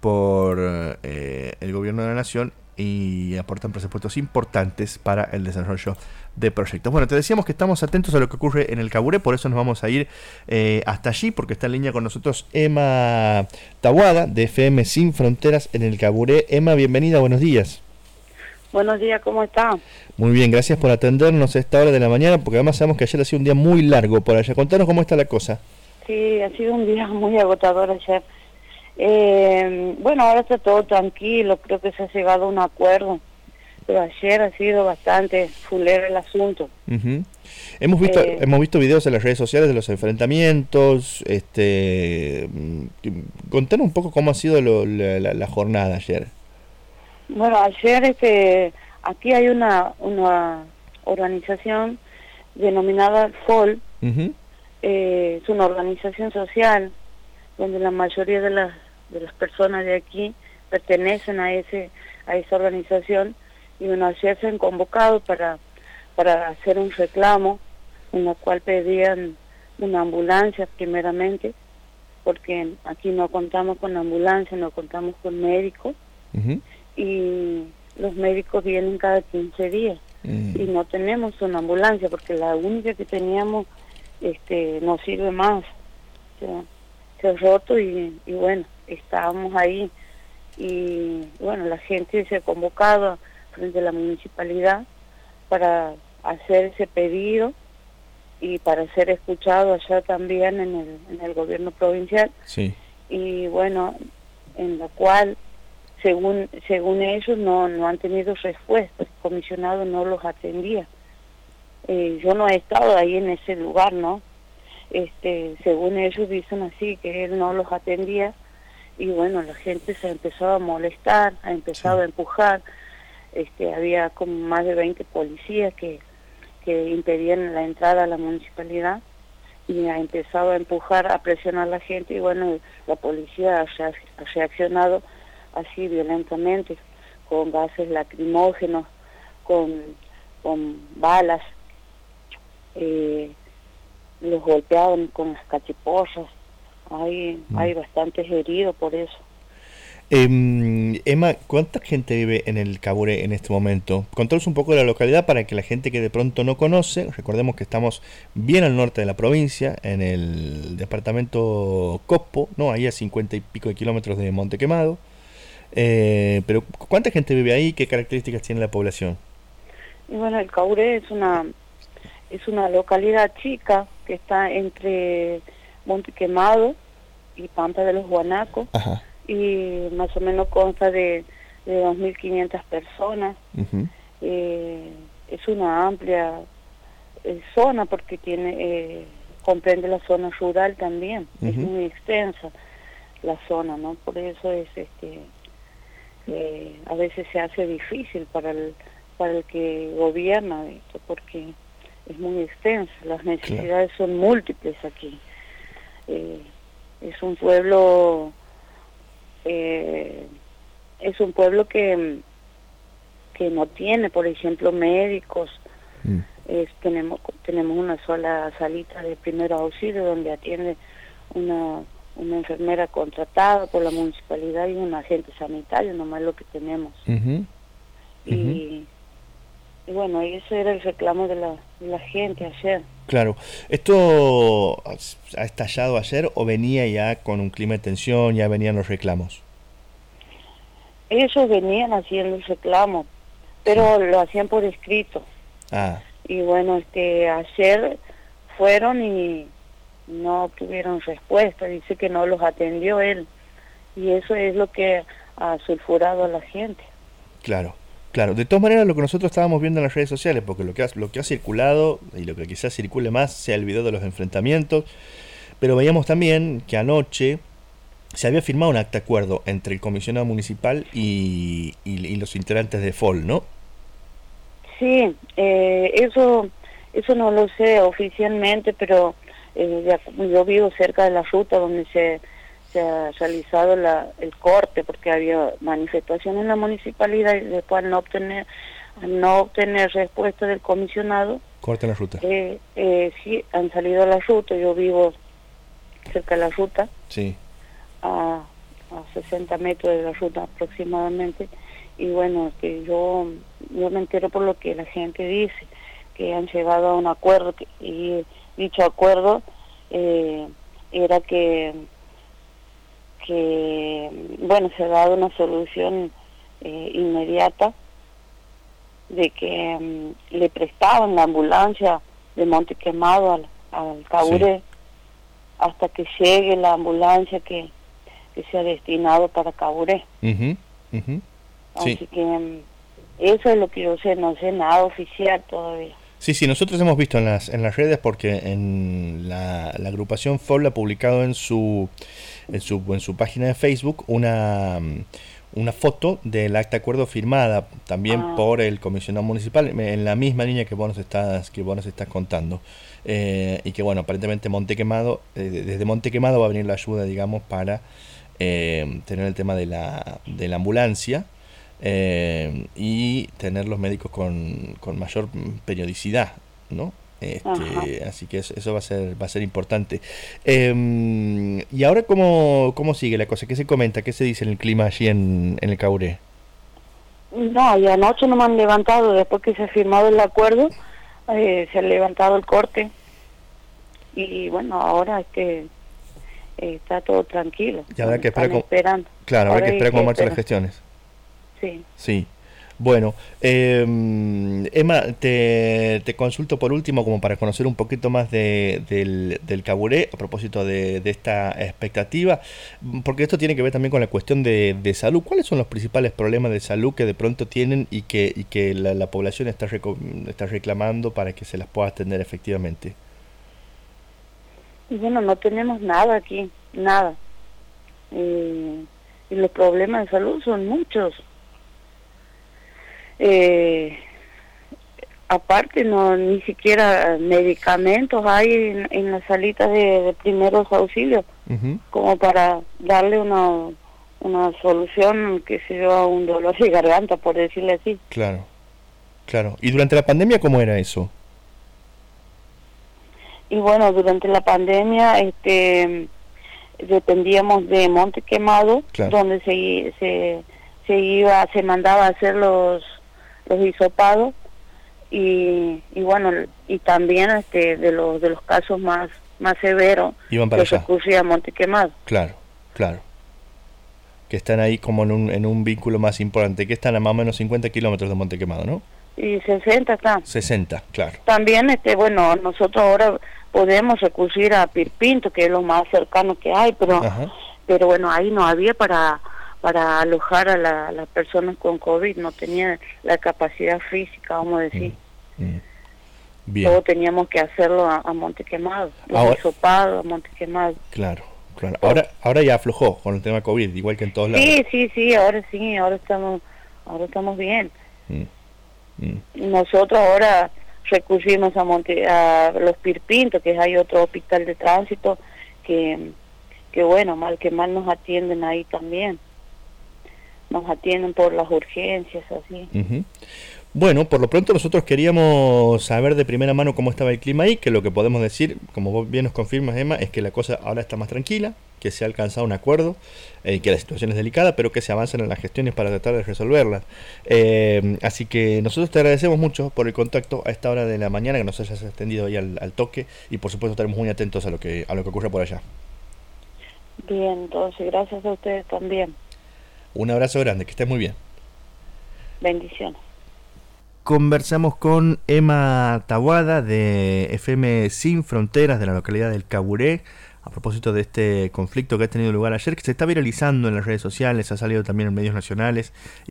por el gobierno de la nación y aportan presupuestos importantes para el desarrollo de proyectos. Bueno, te decíamos que estamos atentos a lo que ocurre en el Caburé, por eso nos vamos a ir eh, hasta allí, porque está en línea con nosotros Emma Tawada, de FM Sin Fronteras en el Caburé. Emma, bienvenida, buenos días. Buenos días, ¿cómo está? Muy bien, gracias por atendernos a esta hora de la mañana, porque además sabemos que ayer ha sido un día muy largo por allá. Contanos cómo está la cosa. Sí, ha sido un día muy agotador ayer. Eh, bueno, ahora está todo tranquilo, creo que se ha llegado a un acuerdo, pero ayer ha sido bastante fulero el asunto. Hemos visto eh, hemos visto videos en las redes sociales de los enfrentamientos. Este, mm, contanos un poco cómo ha sido la, jornada ayer. Bueno, ayer este, aquí hay una una organización denominada FOL. Eh, es una organización social donde la mayoría de las de las personas de aquí pertenecen a ese a esa organización y bueno ayer se han convocado para para hacer un reclamo en la cual pedían una ambulancia primeramente porque aquí no contamos con ambulancia no contamos con médicos y los médicos vienen cada 15 días mm. y no tenemos una ambulancia porque la única que teníamos este no sirve más se ha roto y, y bueno estábamos ahí y bueno, la gente se ha convocado frente a la municipalidad para hacer ese pedido y para ser escuchado allá también en el, en el gobierno provincial. Sí. Y bueno, en la cual, según según ellos, no, no han tenido respuesta, el comisionado no los atendía. Eh, yo no he estado ahí en ese lugar, ¿no? Este, según ellos dicen así, que él no los atendía y bueno, la gente se empezó a molestar, ha empezado a empujar, este, había como más de 20 policías que, que impedían la entrada a la municipalidad y ha empezado a empujar, a presionar a la gente y bueno, la policía ha, reaccionado así violentamente, con gases lacrimógenos, con, con balas, eh, los golpeaban con las cachiposas, hay, mm. hay bastantes heridos por eso. Eh, Emma, ¿cuánta gente vive en el Caburé en este momento? Contanos un poco de la localidad para que la gente que de pronto no conoce, recordemos que estamos bien al norte de la provincia, en el departamento Cospo, ¿no? ahí a cincuenta y pico de kilómetros de Monte Quemado. Eh, pero ¿cuánta gente vive ahí? ¿Qué características tiene la población? Y bueno, el Caburé es una, es una localidad chica que está entre Monte Quemado y Pampa de los Guanacos. Y más o menos consta de, de 2.500 personas. Eh, es una amplia eh, zona porque tiene eh, comprende la zona rural también. Es muy extensa la zona, ¿no? Por eso es este a veces se hace difícil para el para el que gobierna esto porque es muy extensa, las necesidades son múltiples aquí. Eh, es un pueblo eh, es un pueblo que que no tiene por ejemplo médicos. Mm. tenemos tenemos una sola salita de primer auxilio donde atiende una una enfermera contratada por la municipalidad y un agente sanitario nomás lo que tenemos. Y y bueno, ese era el reclamo de la, la gente ayer. Claro, ¿esto ha estallado ayer o venía ya con un clima de tensión, ya venían los reclamos? Ellos venían haciendo el reclamo, pero lo hacían por escrito. Ah. Y bueno, este ayer fueron y no obtuvieron respuesta, dice que no los atendió él. Y eso es lo que ha sulfurado a la gente. Claro. Claro, de todas maneras lo que nosotros estábamos viendo en las redes sociales, porque lo que ha, lo que ha circulado y lo que quizás circule más sea el video de los enfrentamientos, pero veíamos también que anoche se había firmado un acta de acuerdo entre el comisionado municipal y, los integrantes de FOL, ¿no? Sí, eh, eso eso no lo sé oficialmente, pero eh, yo vivo cerca de la ruta donde se se ha realizado la, el corte porque había manifestación en la municipalidad y después al no obtener no obtener respuesta del comisionado. Corte la ruta. Eh, eh, sí han salido a la ruta yo vivo cerca de la ruta. Sí. Ah, a 60 metros de la ruta aproximadamente. Y bueno, que yo, yo me entero por lo que la gente dice, que han llegado a un acuerdo y dicho acuerdo eh, era que, que, bueno, se ha dado una solución eh, inmediata de que mm, le prestaban la ambulancia de Monte Quemado al, al hasta que llegue la ambulancia que, que sea destinado para Caburé. Así que mm, eso es lo que yo sé, no sé nada oficial todavía. Sí, sí, nosotros hemos visto en las, en las redes porque en la, la agrupación FOL ha publicado en su, en su, en su página de Facebook una, una foto del acta de acuerdo firmada también ah. por el comisionado municipal en la misma línea que vos nos estás, que vos nos estás contando. Eh, y que bueno, aparentemente Montequemado, eh, desde Montequemado va a venir la ayuda, digamos, para eh, tener el tema de la, de la ambulancia eh, y tener los médicos con, con mayor periodicidad, ¿no? Este, así que eso, va a ser va a ser importante. Em, y ahora cómo, cómo sigue la cosa, qué se comenta, qué se dice en el clima allí en, en el Cauré. No, y anoche no me han levantado después que se ha firmado el acuerdo, eh, se ha levantado el corte y bueno ahora este está todo tranquilo. Ya habrá que esperar esperando. Claro, habrá que esperar cómo marchan las gestiones. Sí. Sí. Bueno, eh, Emma, te, te, consulto por último como para conocer un poquito más de, del, del Caburé a propósito de, de, esta expectativa, porque esto tiene que ver también con la cuestión de, de, salud. ¿Cuáles son los principales problemas de salud que de pronto tienen y que, y que la, la población está, está reclamando para que se las pueda atender efectivamente? Bueno, no tenemos nada aquí, nada. Eh, y los problemas de salud son muchos eh, aparte no ni siquiera medicamentos hay en, las salitas de, primeros auxilios como para darle una una solución que se a un dolor de garganta por decirle así. Claro claro. Y durante la pandemia cómo era eso y bueno durante la pandemia este dependíamos de Monte Quemado donde se, se se iba se mandaba a hacer los los hisopados y, y bueno y también este de los de los casos más más severos Iban para que ocurría a Montequemado claro claro. Que están ahí como en un, en un vínculo más importante que están a más o menos 50 kilómetros de Montequemado ¿no? y 60 está. 60 claro. También este bueno nosotros ahora podemos recurrir a Pirpinto que es lo más cercano que hay pero pero bueno ahí no había para para alojar a las personas con COVID, no tenía la capacidad física, vamos a decir. Mm, mm. Bien. Todo teníamos que hacerlo a, a Monte Quemado, a Monte Quemado. Claro, claro. Ahora, ahora ya aflojó con el tema COVID, igual que en todos lados. Sí, sí, sí, ahora sí, ahora estamos, ahora estamos bien. Mm, Nosotros ahora recurrimos a Monte, a los Pirpintos, que hay otro hospital de tránsito que, que bueno, mal que mal nos atienden ahí también nos atienden por las urgencias, así. Bueno, por lo pronto nosotros queríamos saber de primera mano cómo estaba el clima ahí, que lo que podemos decir, como vos bien nos confirmas, Emma, es que la cosa ahora está más tranquila, que se ha alcanzado un acuerdo, eh, que la situación es delicada, pero que se avanzan en las gestiones para tratar de resolverlas. Eh, así que nosotros te agradecemos mucho por el contacto a esta hora de la mañana, que nos hayas extendido ahí al, al toque, y por supuesto estaremos muy atentos a lo que, a lo que ocurra por allá. Bien, entonces gracias a ustedes también. Un abrazo grande, que estés muy bien. Bendiciones. Conversamos con Emma Tawada de FM Sin Fronteras de la localidad del Caburé a propósito de este conflicto que ha tenido lugar ayer, que se está viralizando en las redes sociales, ha salido también en medios nacionales